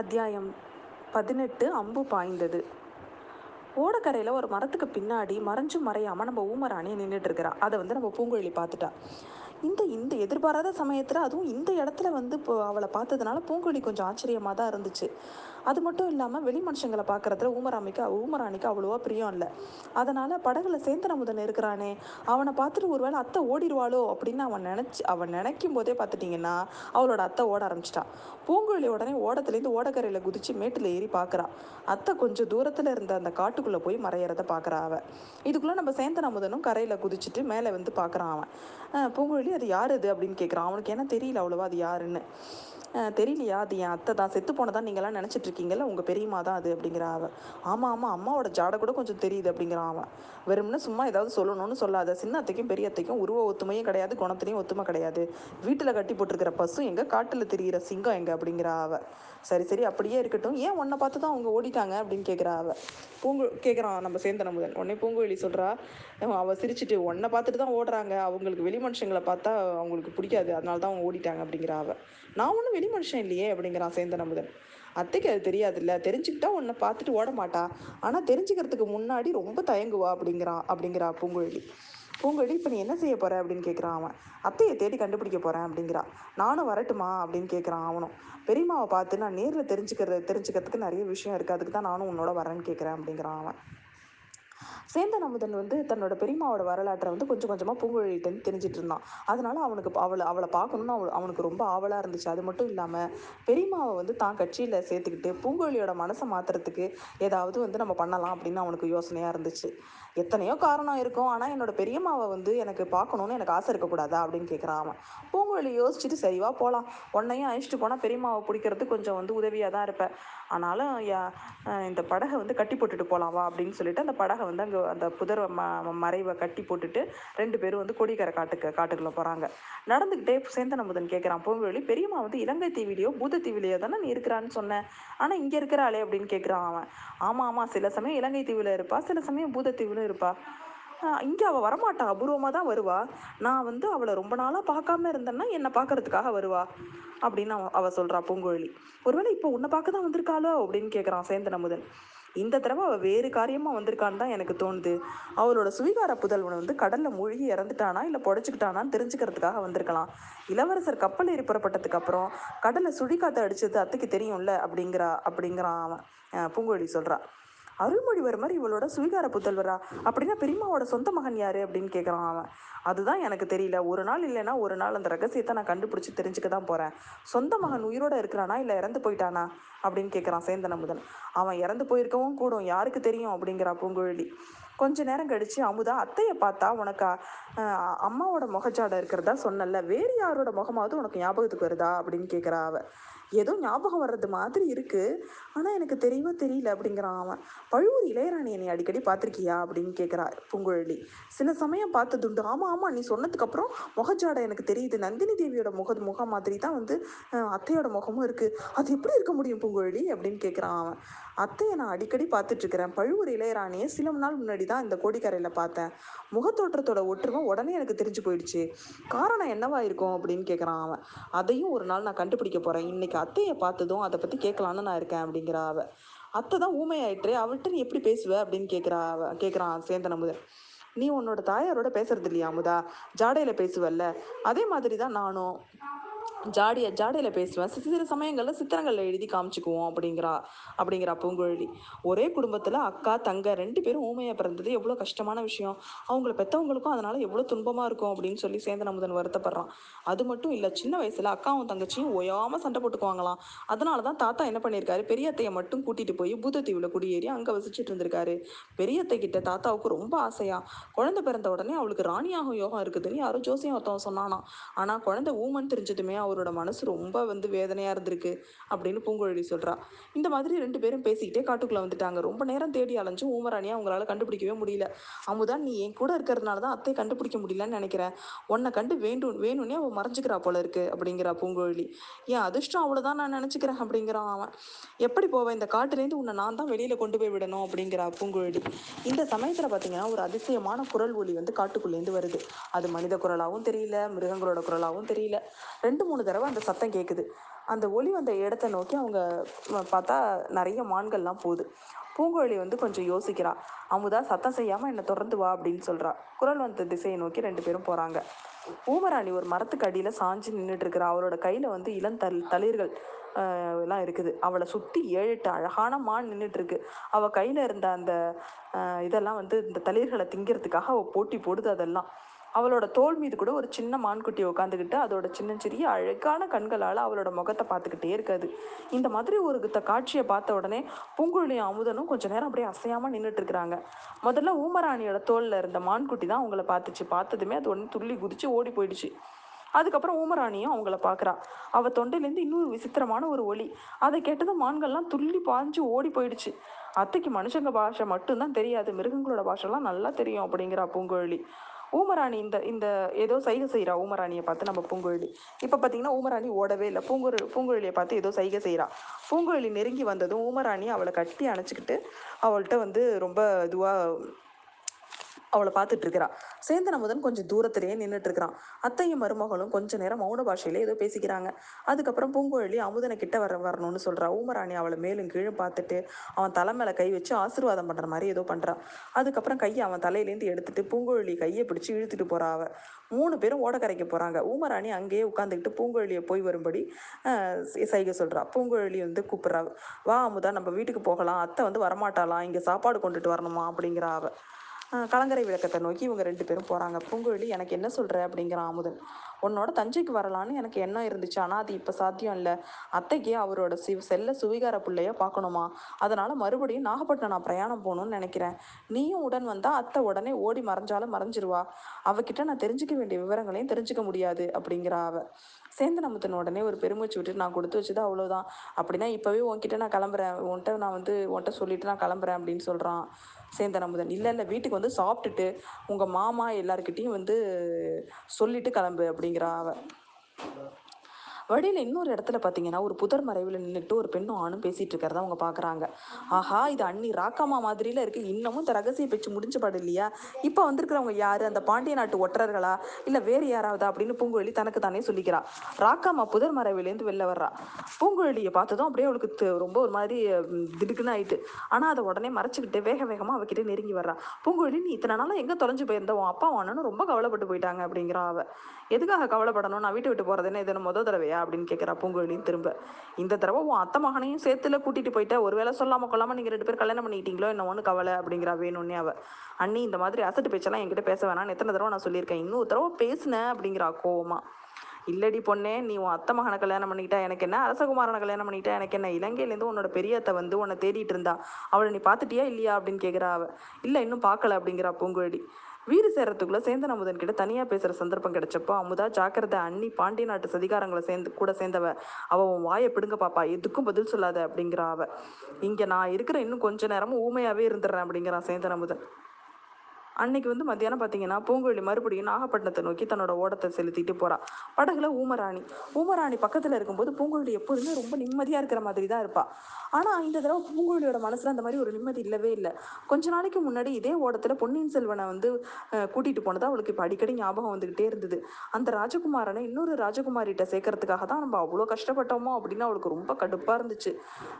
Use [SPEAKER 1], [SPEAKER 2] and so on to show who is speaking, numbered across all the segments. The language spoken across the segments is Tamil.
[SPEAKER 1] அத்தியாயம் பதினெட்டு அம்பு பாய்ந்தது. ஓடக்கரையில் ஒரு மரத்துக்கு பின்னாடி மறைஞ்சும் மறையாமல் நம்ம ஊமராணி நின்றுட்டு இருக்கிறா. அதை வந்து நம்ம பூங்குழலி பார்த்துட்டா. இந்த இந்த எதிர்பாராத சமயத்தில் அதுவும் இந்த இடத்துல வந்து இப்போ அவளை பார்த்ததுனால பூங்குழலி கொஞ்சம் ஆச்சரியமாக தான் இருந்துச்சு. அது மட்டும் இல்லாமல் வெளி மனுஷங்களை பார்க்குறதுல ஊமராமிக்கு ஊமராணிக்கு அவ்வளோவா பிரியம் இல்லை. அதனால் படகுல சேந்தனமுதன் இருக்கிறானே அவனை பார்த்துட்டு ஒருவேளை அத்தை ஓடிடுவாளோ அப்படின்னு அவன் நினச்சி அவன் நினைக்கும் போதே பார்த்துட்டிங்கன்னா அவளோட அத்தை ஓட ஆரம்பிச்சிட்டா. பூங்குழலி உடனே ஓடத்துலேருந்து ஓடக்கரையில் குதிச்சு மேட்டில் ஏறி பார்க்குறா அத்தை கொஞ்சம் தூரத்தில் இருந்த அந்த காட்டுக்குள்ளே போய் மறையிறத பார்க்குறா அவன் இதுக்குள்ளே நம்ம சேந்தனமுதனும் கரையில் குதிச்சுட்டு மேலே வந்து பார்க்குறான் அவன். பூங்குழலி அது யார் அது அப்படின்னு கேட்குறான் அவனுக்கு என்ன தெரியல அவ்வளோவா அது யாருன்னு? தெரியலையா? அது என் அத்தை தான். செத்து போனதான் நீங்களாம் நினச்சிட்டு இருக்கீங்கல்ல உங்கள் பெரியம்மா தான் அது அப்படிங்கிற அவன் ஆமாம் ஆமாம் அம்மாவோட ஜாடை கூட கொஞ்சம் தெரியுது அப்படிங்கிறான் அவன் வெறும்னு சும்மா ஏதாவது சொல்லணும்னு சொல்லாத. சின்ன அத்தைக்கும் பெரிய அத்தைக்கும் உருவ ஒத்துமையும் கிடையாது குணத்துலையும் ஒத்துமை கிடையாது. வீட்டில் கட்டி போட்டிருக்கிற பசு எங்கே? காட்டில் தெரிகிற சிங்கம் எங்கே? அப்படிங்கிறா அவள் சரி சரி அப்படியே இருக்கட்டும். ஏன் உன்னை பார்த்து தான் அவங்க ஓடிட்டாங்க அப்படின்னு கேட்குறா அவள் பூங்கு கேட்குறான் நம்ம சேந்தன முதன் உடனே பூங்குழலி சொல்கிறா அவள் சிரிச்சிட்டு உன்னை பார்த்துட்டு தான் ஓடுறாங்க. அவங்களுக்கு வெளி மனுஷங்களை பார்த்தா அவங்களுக்கு பிடிக்காது. அதனால தான் அவங்க ஓடிட்டாங்க அப்படிங்கிறா அவள் நான் ஒன்றும் வெளி மனுஷன் இல்லையே அப்படிங்கிறான் சேந்தன முதன் அத்தைக்கு அது தெரியாதுல்ல. தெரிஞ்சுக்கிட்டா உன்னை பார்த்துட்டு ஓட மாட்டா ஆனால் தெரிஞ்சுக்கிறதுக்கு முன்னாடி ரொம்ப தயங்குவா அப்படிங்கிறான் அப்படிங்கிறா பூங்குழலி பூங்குழலி இப்போ நீ என்ன செய்ய போகிற அப்படின்னு கேட்குறான் அவன். அத்தையை தேடி கண்டுபிடிக்க போகிறேன் அப்படிங்கிறா. நானும் வரட்டுமா அப்படின்னு கேட்குறான் அவனும். பெரியம்மாவை பார்த்து நான் நேரில் தெரிஞ்சுக்கிறது தெரிஞ்சுக்கிறதுக்கு நிறைய விஷயம் இருக்குது அதுக்கு தான் நானும் உன்னோட வரேன்னு கேட்குறேன் அப்படிங்கிறான் அவன். சேந்தன் அமுதன் வந்து தன்னோட பெரியம்மாவோட வரலாற்றை வந்து கொஞ்சம் கொஞ்சமாக பூங்குழலிட்டேருந்து தெரிஞ்சிட்டு இருந்தான் அதனால அவனுக்கு அவளை அவளை பார்க்கணுன்னு அவள் அவனுக்கு ரொம்ப ஆவலாக இருந்துச்சு. அது மட்டும் இல்லாமல் பெரியம்மாவை வந்து தான் கட்சியில் சேர்த்துக்கிட்டு பூங்குழலியோட மனசை மாற்றுறதுக்கு ஏதாவது வந்து நம்ம பண்ணலாம் அப்படின்னு அவனுக்கு யோசனையாக இருந்துச்சு. எத்தனையோ காரணம் இருக்கும். ஆனால் என்னோட பெரியம்மாவை வந்து எனக்கு பார்க்கணுன்னு எனக்கு ஆசை இருக்கக்கூடாதா அப்படின்னு கேட்குறான் அவன். பூங்குழலி யோசிச்சுட்டு சரிவா போகலாம் உன்னையும் அழிச்சிட்டு போனால் பெரியம்மாவை பிடிக்கிறது கொஞ்சம் வந்து உதவியாக தான் இருப்பேன். ஆனாலும் யா- இந்த படகை வந்து கட்டி போட்டுட்டு போகலாம் வா அப்படின்னு சொல்லிட்டு அந்த படகை வந்து அங்கே அந்த புதர் ம மறைவை கட்டி போட்டுட்டு ரெண்டு பேரும் வந்து கொடிக்கரை காட்டுக்கு காட்டுக்குள்ளே போகிறாங்க நடந்துக்கிட்டே சேந்தனமுதன் கேட்குறான் பூங்குழலி பெரியம்மா வந்து இலங்கை தீவிலையோ பூத தீவிலையோ தானே நீ இருக்கிறான்னு சொன்னேன் ஆனால் இங்கே இருக்கிறாளே அப்படின்னு கேட்குறான் அவன். ஆமாம் ஆமாம் சில சமயம் இலங்கை தீவில் இருப்பா சில சமயம் பூத தீவிலும் இருப்பா. இங்கே அவள் வரமாட்டா. அபூர்வமாக தான் வருவா. நான் வந்து அவளை ரொம்ப நாளாக பார்க்காம இருந்தேன்னா என்னை பார்க்கறதுக்காக வருவா அப்படின்னு அவ அவள் சொல்கிறா பூங்குழலி ஒருவேளை இப்போ உன்னை பார்க்க தான் வந்திருக்காளோ அப்படின்னு கேட்குறான் சேந்தன் அமுதன். இந்த தடவை அவள் வேறு காரியமாக வந்திருக்கான்னு தான் எனக்கு தோணுது. அவளோட சுவிகார புதல்வன் வந்து கடலில் மூழ்கி இறந்துட்டானா இல்லை புடச்சிக்கிட்டானான்னு தெரிஞ்சுக்கிறதுக்காக வந்திருக்கலாம். இளவரசர் கப்பல் ஏறி புறப்பட்டதுக்கு அப்புறம் கடலை சுழிக்காத்த அடிச்சது அத்தைக்கு தெரியும்ல அப்படிங்கிறா அப்படிங்கிறான் அவன். பூங்குழலி சொல்கிறா அருள்மொழிவர்மர் இவளோட சுவீகார புத்தல்வரா அப்படின்னா பெரியம்மாவோட சொந்த மகன் யாரு? அப்படின்னு கேட்குறான் அவன். அதுதான் எனக்கு தெரியல. ஒரு நாள் இல்லைன்னா ஒரு நாள் அந்த ரகசியத்தை நான் கண்டுபிடிச்சி தெரிஞ்சுக்க தான் போகிறேன் சொந்த மகன் உயிரோட இருக்கிறானா இல்லை இறந்து போயிட்டானா? அப்படின்னு கேட்குறான் சேந்தன் அமுதன். அவன் இறந்து போயிருக்கவும் கூடும். யாருக்கு தெரியும்? அப்படிங்கிறா பூங்குழலி. கொஞ்ச நேரம் கழிச்சு அமுதா அத்தையை பார்த்தா உனக்கு? அம்மாவோட முகச்சாடை இருக்கிறதா சொன்னல வேறு யாரோட முகமாவது உனக்கு ஞாபகத்துக்கு வருதா? அப்படின்னு கேட்குறா அவள் ஏதோ ஞாபகம் வர்றது மாதிரி இருக்கு. ஆனால் எனக்கு தெரியவே தெரியல அப்படிங்கிறான் அவன். பழுவூர் இளையராணி என்னை அடிக்கடி பார்த்துருக்கியா அப்படின்னு கேட்குறா பூங்குழலி. சில சமயம் பார்த்ததுண்டு. ஆமாம் ஆமாம் நீ சொன்னதுக்கப்புறம் முகஜாடை எனக்கு தெரியுது. நந்தினி தேவியோட முக முகம் மாதிரி தான் வந்து அத்தையோட முகமும் இருக்குது அது எப்படி இருக்க முடியும் பூங்குழலி? அப்படின்னு கேட்குறான் அவன். அத்தையை நான் அடிக்கடி பார்த்துட்டு இருக்கிறேன் பழுவூர் இளையராணியை சில நாள் முன்னாடி தான் இந்த கோடிக்கரையில் பார்த்தேன். முகத்தோற்றத்தோட ஒற்றுமை உடனே எனக்கு தெரிஞ்சு போயிடுச்சு. காரணம் என்னவா இருக்கும் அப்படின்னு கேட்குறான் அவன். அதையும் ஒரு நாள் நான் கண்டுபிடிக்க போகிறேன் இன்னைக்கு அத்தையை பார்த்ததும் அதை பற்றி கேட்கலான்னு நான் இருக்கேன் அப்படிங்கிறா அவ. அத்தை தான் ஊமையாயிற்று அவள்கிட்ட நீ எப்படி பேசுவ அப்படின்னு கேட்குறா அவ கேட்குறான் சேந்தன் அமுதன். நீ உன்னோட தாயாரோட பேசுறது இல்லையா அமுதா? ஜாடையில் பேசுவல்ல. அதே மாதிரி தான் நானும். ஜாடிய ஜாடையில் பேசுவேன். சிறு சிறு சமயங்களில் சித்திரங்களில் எழுதி காமிச்சுக்குவோம் அப்படிங்கிறா அப்படிங்கிறா பூங்குழலி. ஒரே குடும்பத்தில் அக்கா தங்க ரெண்டு பேரும் ஊமையாக பிறந்தது எவ்வளோ கஷ்டமான விஷயம். அவங்கள பெற்றவங்களுக்கும் அதனால எவ்வளோ துன்பமாக இருக்கும் அப்படின்னு சொல்லி சேந்தன் அமுதன் வருத்தப்படுறான். அது மட்டும் இல்லை சின்ன வயசில் அக்காவும் தங்கச்சியும் ஓயாமல் சண்டை போட்டுக்குவாங்களாம். அதனால தான் தாத்தா என்ன பண்ணியிருக்காரு? பெரியத்தையை மட்டும் கூட்டிகிட்டு போய் பூதத்தீவில் குடியேறி அங்கே வசிச்சுட்டு இருந்திருக்காரு. பெரியத்தை கிட்ட தாத்தாவுக்கு ரொம்ப ஆசையா. குழந்தை பிறந்த உடனே அவளுக்கு ராணியாகும் யோகம் இருக்குதுன்னு யாரோ ஜோசியம் ஒருத்தவன் சொன்னானா ஆனால் குழந்தை ஊமன் தெரிஞ்சதுமே அவரோட மனசு ரொம்ப வந்து வேதனையாக இருந்திருக்கு அப்படின்னு பூங்குழலி சொல்கிறா இந்த மாதிரி ரெண்டு பேரும் பேசிக்கிட்டே காட்டுக்குள்ளே வந்துட்டாங்க. ரொம்ப நேரம் தேடி அலைஞ்சும் ஊமராணியை அவங்களால கண்டுபிடிக்கவே முடியல. அமுதா நீ என் கூட இருக்கிறதுனால தான் அத்தை கண்டுபிடிக்க முடியலன்னு நினைக்கிறேன். உன்னை கண்டு வேண்டும் வேணும்னே அவன் மறைஞ்சிக்கிறா போல இருக்கு அப்படிங்கிறா பூங்குழலி. என் அதிர்ஷ்டம் அவ்வளோதான் நான் நினச்சிக்கிறேன் அப்படிங்கிறான் அவன். எப்படி போவேன் இந்த காட்டுலேருந்து உன்னை நான் தான் வெளியில் கொண்டு போய் விடணும் அப்படிங்கிறா பூங்குழலி. இந்த சமயத்தில் பார்த்தீங்கன்னா ஒரு அதிசயமான குரல் ஒலி வந்து காட்டுக்குள்ளேருந்து வருது. அது மனித குரலாகவும் தெரியல மிருகங்களோட குரலாகவும் தெரியல. ரெண்டு மூணு தடவை அந்த சத்தம் கேட்குது அந்த ஒலி வந்த இடத்த நோக்கி அவங்க பார்த்தா நிறைய மான்கள்லாம் போகுது. பூங்குழலி வந்து கொஞ்சம் யோசிக்கிறா. அமுதா சத்தம் செய்யாமல் என்னை தொடர்ந்து வா அப்படின்னு சொல்கிறா குரல் வந்த திசையை நோக்கி ரெண்டு பேரும் போகிறாங்க ஊமராணி ஒரு மரத்துக்கு அடியில் சாஞ்சு நின்றுட்டு இருக்கிறா. அவளோட கையில் வந்து இளந்தள் தளிர்கள் எல்லாம் இருக்குது. அவளை சுற்றி ஏழு எட்டு அழகான மான் நின்றுட்டு இருக்கு. அவள் கையில் இருந்த அந்த இதெல்லாம் வந்து இந்த தளிர்களை திங்கிறதுக்காக அவள் போட்டி போடுது அதெல்லாம். அவளோட தோல் மீது கூட ஒரு சின்ன மான்குட்டி உட்காந்துக்கிட்டு அதோட சின்ன சிறிய அழகான கண்களால் அவளோட முகத்தை பார்த்துக்கிட்டே இருக்காது. இந்த மாதிரி ஒரு காட்சியை பார்த்த உடனே பூங்குழலியும் அமுதனும் கொஞ்ச நேரம் அப்படியே அசையாமல் நின்றுட்டு இருக்கிறாங்க. முதல்ல ஊமராணியோட தோலில் இருந்த மான்குட்டி தான் அவங்கள பார்த்துச்சு. பார்த்ததுமே அது ஒன்று துள்ளி குதிச்சு ஓடி போயிடுச்சு. அதுக்கப்புறம் ஊமராணியும் அவங்கள பார்க்குறா. அவள் தொண்டையிலேருந்து இன்னொரு விசித்திரமான ஒரு ஒளி அதை கேட்டதும் மான்கள்லாம் துள்ளி பாஞ்சு ஓடி போயிடுச்சு. அத்தைக்கு மனுஷங்க பாஷை மட்டும்தான் தெரியாது. மிருகங்களோட பாஷெல்லாம் நல்லா தெரியும் அப்படிங்கிறா பூங்குழலி. ஊமராணி இந்த இந்த ஏதோ சைகை செய்கிறா ஊமராணியை பார்த்து நம்ம பூங்குழலி. இப்போ பார்த்தீங்கன்னா ஊமராணி ஓடவே இல்லை. பூங்குழலி பூங்குழலியை பார்த்து ஏதோ சைகை செய்கிறா பூங்குழலி நெருங்கி வந்ததும் ஊமராணி அவளை கட்டி அணைச்சிக்கிட்டு அவள்கிட்ட வந்து ரொம்ப இதுவாக அவளை பார்த்துட்டு இருக்கிறா. சேந்தன் அமுதன் கொஞ்சம் தூரத்திலேயே நின்றுட்டு இருக்கிறான். அத்தையும் மருமகளும் கொஞ்ச நேரம் மௌன பாஷையில ஏதோ பேசிக்கிறாங்க. அதுக்கப்புறம் பூங்குழலி அமுதனை கிட்ட வர வரணும்னு சொல்றா. ஊமராணி அவளை மேலும் கீழும் பார்த்துட்டு அவன் தலை மேல கை வச்சு ஆசீர்வாதம் பண்ற மாதிரி ஏதோ பண்றா. அதுக்கப்புறம் கையை அவன் தலையிலேருந்து எடுத்துட்டு பூங்குழலி கையை பிடிச்சு இழுத்துட்டு போறா அவ. மூணு பேரும் ஓடக்கரைக்கு போறாங்க. ஊமராணி அங்கேயே உட்காந்துக்கிட்டு பூங்குழலியை போய் வரும்படி சைகை சொல்றா. பூங்குழலி வந்து கூப்பிடுறா. வா அமுதா நம்ம வீட்டுக்கு போகலாம். அத்தை வந்து வரமாட்டாளாம் இங்க சாப்பாடு கொண்டுட்டு வரணுமா? அப்படிங்கிறா அவ. கலங்கரை விளக்கத்தை நோக்கி இவங்க ரெண்டு பேரும் போகிறாங்க பூங்குழலி எனக்கு என்ன சொல்கிற அப்படிங்கிறான் அமுதன் உன்னோட தஞ்சைக்கு வரலான்னு எனக்கு எண்ணம் இருந்துச்சு? ஆனால் அது இப்போ சாத்தியம் இல்லை. அத்தைக்கு அவரோட சி செல்ல சுவிகார பிள்ளைய பார்க்கணுமா அதனால் மறுபடியும் நாகப்பட்டினம் நான் பிரயாணம் போகணும்னு நினைக்கிறேன். நீயும் உடன் வந்தால் அத்தை உடனே ஓடி மறைஞ்சாலும் மறைஞ்சிருவா. அவகிட்ட நான் தெரிஞ்சுக்க வேண்டிய விவரங்களையும் தெரிஞ்சுக்க முடியாது அப்படிங்கிறா அவ. சேந்தன் உடனே ஒரு பெருமூச்சு விட்டுட்டு நான் கொடுத்து வச்சது அவ்வளோதான் அப்படின்னா இப்போவே உன்கிட்ட நான் கிளம்புறேன். உன்கிட்ட நான் வந்து உன்கிட்ட சொல்லிட்டு நான் கிளம்புறேன் அப்படின்னு சொல்கிறான் சேந்தன் அமுதன் இல்லை இல்லை வீட்டுக்கு வந்து சாப்பிட்டுட்டு உங்கள் மாமா எல்லாருக்கிட்டையும் வந்து சொல்லிட்டு கிளம்பு அப்படிங்கிறா அவ. வழியில் இன்னொரு இடத்துல பார்த்தீங்கன்னா ஒரு புதர் மறைவில் நின்றுட்டு ஒரு பெண்ணும் ஆணும் பேசிட்டு இருக்கிறத அவங்க பார்க்குறாங்க ஆஹா. இது அண்ணி ராக்காமா மாதிரில இருக்கு. இன்னமும் இந்த ரகசிய பேச்சு முடிஞ்ச பாடு இல்லையா? இப்போ வந்திருக்கிறவங்க யாரு? அந்த பாண்டிய நாட்டு ஒற்றர்களா? இல்லை வேறு யாராவதா? அப்படின்னு பூங்குழலி தனக்கு தானே சொல்லிக்கிறா. ராக்காமா புதர் மறைவிலேருந்து வெளில வர்றா. பூங்குழலியை பார்த்ததும் அப்படியே அவளுக்கு ரொம்ப ஒரு மாதிரி திடுக்குன்னு ஆயிட்டு. ஆனால் அதை உடனே மறைச்சிக்கிட்டு வேக வேகமாக அவகிட்ட நெருங்கி வர்றா. பூங்குழலி நீ இத்தனை நாளாக எங்கே தொலைஞ்சு போயிருந்த? உன் அப்பா வானன்னு ரொம்ப கவலைப்பட்டு போயிட்டாங்க. அப்படிங்கிறா அவ. எதுக்காக கவலைப்படணும்? நான் வீட்டு விட்டு போகிறது என்ன? இது முதல் தடவையா? அப்படின்னு கேட்குறா பூங்குழலியும் திரும்ப. இந்த தடவை உன் அத்தை மகனையும் சேர்த்துல கூட்டிட்டு போயிட்ட. ஒருவேளை சொல்லாம கொள்ளாம நீங்க ரெண்டு பேர் கல்யாணம் பண்ணிக்கிட்டீங்களோ என்ன ஒன்று கவலை அப்படிங்கிறா வேணும்னே அவ. அண்ணி இந்த மாதிரி அசட்டு பேச்செல்லாம் என்கிட்ட பேச வேணாம்னு எத்தனை தடவை நான் சொல்லியிருக்கேன். இன்னொரு தடவை பேசுனேன் அப்படிங்கிறா கோவமா. இல்லடி பொண்ணே நீ உன் அத்தை மகனை கல்யாணம் பண்ணிக்கிட்டா எனக்கு என்ன? அரசகுமாரனை கல்யாணம் பண்ணிக்கிட்டா எனக்கு என்ன? இலங்கையிலேருந்து உன்னோட பெரிய அத்தை வந்து உன்னை தேடிட்டு இருந்தா. அவளை நீ பார்த்துட்டியா இல்லையா அப்படின்னு கேட்குறா அவ. இல்லை இன்னும் பார்க்கல அப்படிங்கிறா பூங்குழலி. வீடு சேர்றதுக்குள்ள சேந்தன் அமுதன் கிட்ட தனியா பேசுற சந்தர்ப்பம் கிடைச்சப்போ அமுதா ஜாக்கிரதை அண்ணி பாண்டிய நாட்டு சதிகாரங்களை சேர்ந்து கூட சேர்ந்தவ. அவ உன் வாயை பிடுங்க பாப்பா எதுக்கும் பதில் சொல்லாத அப்படிங்கிறா அவ. இங்க நான் இருக்கிற இன்னும் கொஞ்ச நேரமும் ஊமையாவே இருந்துடுறேன் அப்படிங்கிறான் சேந்தன் அமுதன். அன்னைக்கு வந்து மத்தியானம் பார்த்தீங்கன்னா பூங்குழலி மறுபடியும் நாகப்பட்டினத்தை நோக்கி தன்னோட ஓடத்தை செலுத்திட்டு போறா. படகுல ஊமராணி. ஊமராணி பக்கத்துல இருக்கும்போது பூங்குழலி எப்போதுமே ரொம்ப நிம்மதியா இருக்கிற மாதிரி தான் இருப்பா. ஆனா இந்த தடவை பூங்குழலியோட மனசுல அந்த மாதிரி ஒரு நிம்மதி இல்லவே இல்லை. கொஞ்ச நாளைக்கு முன்னாடி இதே ஓடத்துல பொன்னியின் செல்வனை வந்து கூட்டிட்டு போனது அவளுக்கு இப்போ அடிக்கடி ஞாபகம் வந்துகிட்டே இருந்தது. அந்த ராஜகுமாரனை இன்னொரு ராஜகுமாரிட்ட சேர்க்கறதுக்காக தான் நம்ம அவ்வளோ கஷ்டப்பட்டோமோ அப்படின்னு அவளுக்கு ரொம்ப கடுப்பா இருந்துச்சு.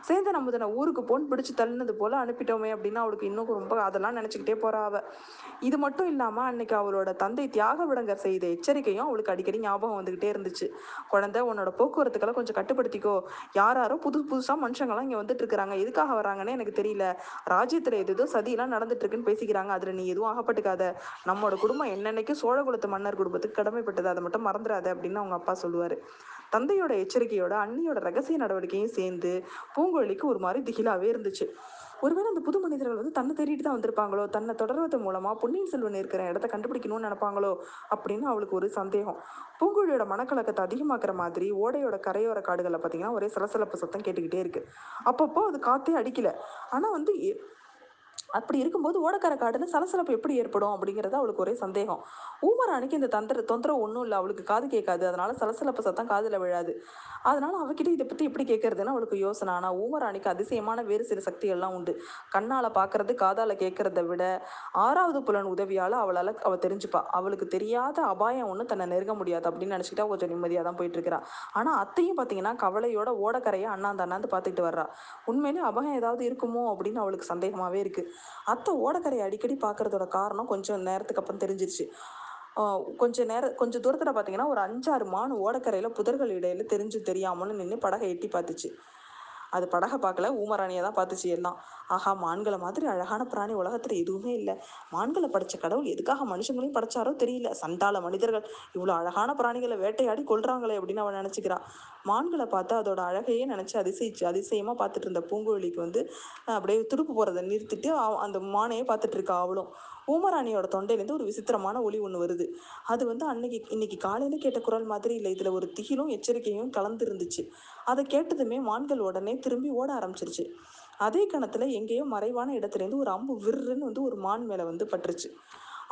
[SPEAKER 1] சேந்தன் அமுதனை ஊருக்கு போன் பிடிச்சு தள்ளினது போல அனுப்பிட்டோமே அப்படின்னு அவளுக்கு இன்னும் ரொம்ப அதெல்லாம் நினைச்சுக்கிட்டே போறா அவ. இது மட்டும் இல்லாமல் அன்னைக்கு அவளோட தந்தை தியாக விடங்கர் செய்த எச்சரிக்கையும் அவளுக்கு அடிக்கடி ஞாபகம் வந்துகிட்டே இருந்துச்சு. குழந்தை உன்னோட போக்குவரத்துக்கெல்லாம் கொஞ்சம் கட்டுப்படுத்திக்கோ. யார் யாரோ புது புதுசாக மனுஷங்களாம் இங்கே வந்துட்டு இருக்கிறாங்க. எதுக்காக வராங்கன்னு எனக்கு தெரியல. ராஜ்யத்தில் எது சதியெல்லாம் நடந்துட்டு இருக்குன்னு பேசிக்கிறாங்க. அதில் நீ எதுவும் ஆகப்பட்டுக்காத. நம்மளோட குடும்பம் என்னன்னைக்கு சோழகுலத்து மன்னர் குடும்பத்துக்கு கடமைப்பட்டது. அதை மட்டும் மறந்துடாத அப்படின்னு அவங்க அப்பா சொல்லுவார். தந்தையோட எச்சரிக்கையோட அண்ணியோட ரகசிய நடவடிக்கையும் சேர்ந்து பூங்கொழிக்கு ஒரு மாதிரி திகிலாவே இருந்துச்சு. ஒருவேளை அந்த புது மனிதர்கள் வந்து தன்னை தேடிட்டு தான் வந்திருப்பாங்களோ தன்னை தொடர்வது மூலமா பொன்னியின் செல்வன் இருக்கிற இடத்த கண்டுபிடிக்கணும்னு நினைப்பாங்களோ அப்படின்னு அவளுக்கு ஒரு சந்தேகம். பூங்குழியோட மனக்கலக்கத்தை அதிகமாக்குற மாதிரி ஓடையோட கரையோர காடுகளில் பார்த்தீங்கன்னா ஒரே சலசலப்பு சத்தம் கேட்டுக்கிட்டே இருக்கு. அப்பப்போ அது காத்தே அடிக்கல. ஆனால் வந்து அப்படி இருக்கும்போது ஓடக்கார காட்டுன்னு சலசலப்பு எப்படி ஏற்படும் அப்படிங்கிறது அவளுக்கு ஒரே சந்தேகம். ஊமராணிக்கு இந்த தந்திர தொந்தரவு ஒன்றும் இல்லை. அவளுக்கு காது கேட்காது. அதனால சலசலப்பு சத்தம் காதில் விழாது. அதனால அவகிட்ட இதை பற்றி எப்படி கேட்கறதுன்னு அவளுக்கு யோசனை. ஆனால் ஊமராணிக்கு அதிசயமான வேறு சில சக்திகள்லாம் உண்டு. கண்ணால் பார்க்கறது காதால் கேட்கறத விட ஆறாவது புலன் உதவியால் அவளால் அவள் தெரிஞ்சுப்பா. அவளுக்கு தெரியாத அபாயம் ஒன்று தன்னை நெருங்க முடியாது அப்படின்னு நினச்சிக்கிட்டா கொஞ்சம் நிம்மதியாக தான் போயிட்டு இருக்கிறா ஆனால் அத்தையும் பார்த்தீங்கன்னா கவலையோட ஓடக்கரையை அண்ணாந்து அண்ணாந்து பார்த்துக்கிட்டு வர்றா. உண்மையிலே அபாயம் ஏதாவது இருக்குமோ அப்படின்னு அவளுக்கு சந்தேகமாகவே இருக்குது அத்தை ஓடக்கரையை அடிக்கடி பார்க்கறதோட காரணம் கொஞ்சம் நேரத்துக்கு அப்புறம் தெரிஞ்சிருச்சு. கொஞ்ச நேரம் கொஞ்சம் தூரத்தில் பார்த்தீங்கன்னா ஒரு அஞ்சாறு மான் ஓடக்கரையில் புதர்கள் இடையில தெரிஞ்சு தெரியாமலும் நின்று படகை எட்டி பார்த்துச்சு அது படகை பார்க்கல ஊமராணியை தான் பார்த்துச்சு எல்லாம். ஆஹா மான்களை மாதிரி அழகான பிராணி உலகத்தில் எதுவுமே இல்லை. மான்களை படைச்ச கடவுள் எதுக்காக மனுஷங்களையும் படைச்சாரோ தெரியல. சண்டால மனிதர்கள் இவ்வளோ அழகான பிராணிகளை வேட்டையாடி கொள்றாங்களே அப்படின்னு அவன் நினச்சிக்கிறா. மான்களை பார்த்து அதோட அழகையே நினச்சி அதிசயிச்சு அதிசயமாக பார்த்துட்டு இருந்த பூங்குழலிக்கு வந்து அப்படியே துடுப்பு போகிறத நிறுத்திட்டு அந்த மானையே பார்த்துட்டு இருக்கா அவளும். ஊமராணியோட தொண்டையிலேருந்து ஒரு விசித்திரமான ஒளி ஒன்று வருது. அது வந்து அன்னைக்கு இன்னைக்கு காலையில் கேட்ட குரல் மாதிரி இல்லை. இதில் ஒரு திகிலும் எச்சரிக்கையும் கலந்து இருந்துச்சு அதை கேட்டதுமே மான்கள் உடனே திரும்பி ஓட ஆரம்பிச்சிருச்சு. அதே கணத்தில் எங்கேயோ மறைவான இடத்துலேருந்து ஒரு அம்பு விருன்னு வந்து ஒரு மான் மேலே வந்து பட்டுருச்சு.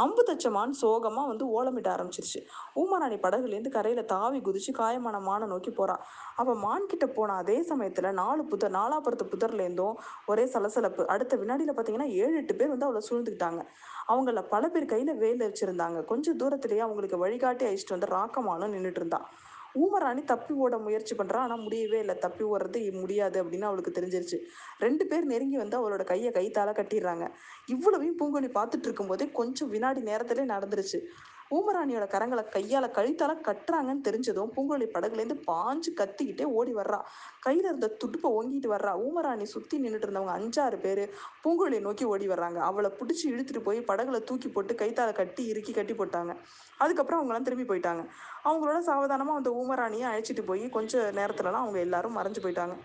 [SPEAKER 1] அம்பு தச்சமான் சோகமாக வந்து ஓலமிட்ட ஆரம்பிச்சிருச்சு. ஊமராணி படகுலேருந்து கரையில் தாவி குதிச்சு காயமான மானை நோக்கி போகிறான் அப்போ மான் கிட்ட போன அதே சமயத்தில் நாலு புதர் நாலாபுரத்து புதர்லேருந்தும் ஒரே சலசலப்பு. அடுத்த வினாடியில் பார்த்தீங்கன்னா ஏழு எட்டு பேர் வந்து அவளை சூழ்ந்துக்கிட்டாங்க. அவங்கள பல பேர் கையில் வேலை வச்சுருந்தாங்க கொஞ்சம் தூரத்துலேயே அவங்களுக்கு வழிகாட்டி அழிச்சிட்டு வந்து ராக்கமானும் நின்றுட்டு இருந்தா. ஊமராணி தப்பி ஓட முயற்சி பண்ணுறா ஆனால் முடியவே இல்லை. தப்பி ஓடுறது முடியாது அப்படின்னு அவளுக்கு தெரிஞ்சிருச்சு. ரெண்டு பேர் நெருங்கி வந்து அவளோட கையை கைத்தால கட்டிடுறாங்க. இவ்வளவையும் பூங்கொழி பார்த்துட்டு இருக்கும்போதே கொஞ்சம் வினாடி நேரத்திலே நடந்துருச்சு. ஊமராணியோட கரங்களை கையால் கழித்தால கட்டுறாங்கன்னு தெரிஞ்சதும் பூங்கொழி படகுலேருந்து பாஞ்சு கத்திக்கிட்டே ஓடி வர்றா. கையில் இருந்த துடுப்பை ஓங்கிட்டு வர்றா. ஊமராணி சுற்றி நின்றுட்டு இருந்தவங்க அஞ்சாறு பேர் பூங்கொழியை நோக்கி ஓடி வர்றாங்க. அவளை பிடிச்சி இழுத்துட்டு போய் படகுல தூக்கி போட்டு கைத்தால கட்டி இறுக்கி கட்டி போட்டாங்க. அதுக்கப்புறம் அவங்களாம் திரும்பி போயிட்டாங்க. அவங்களோட சாவதானமாக அந்த ஊமராணியை அழைச்சிட்டு போய் கொஞ்சம் நேரத்துலலாம் அவங்க எல்லாரும் மறைஞ்சு போயிட்டாங்க.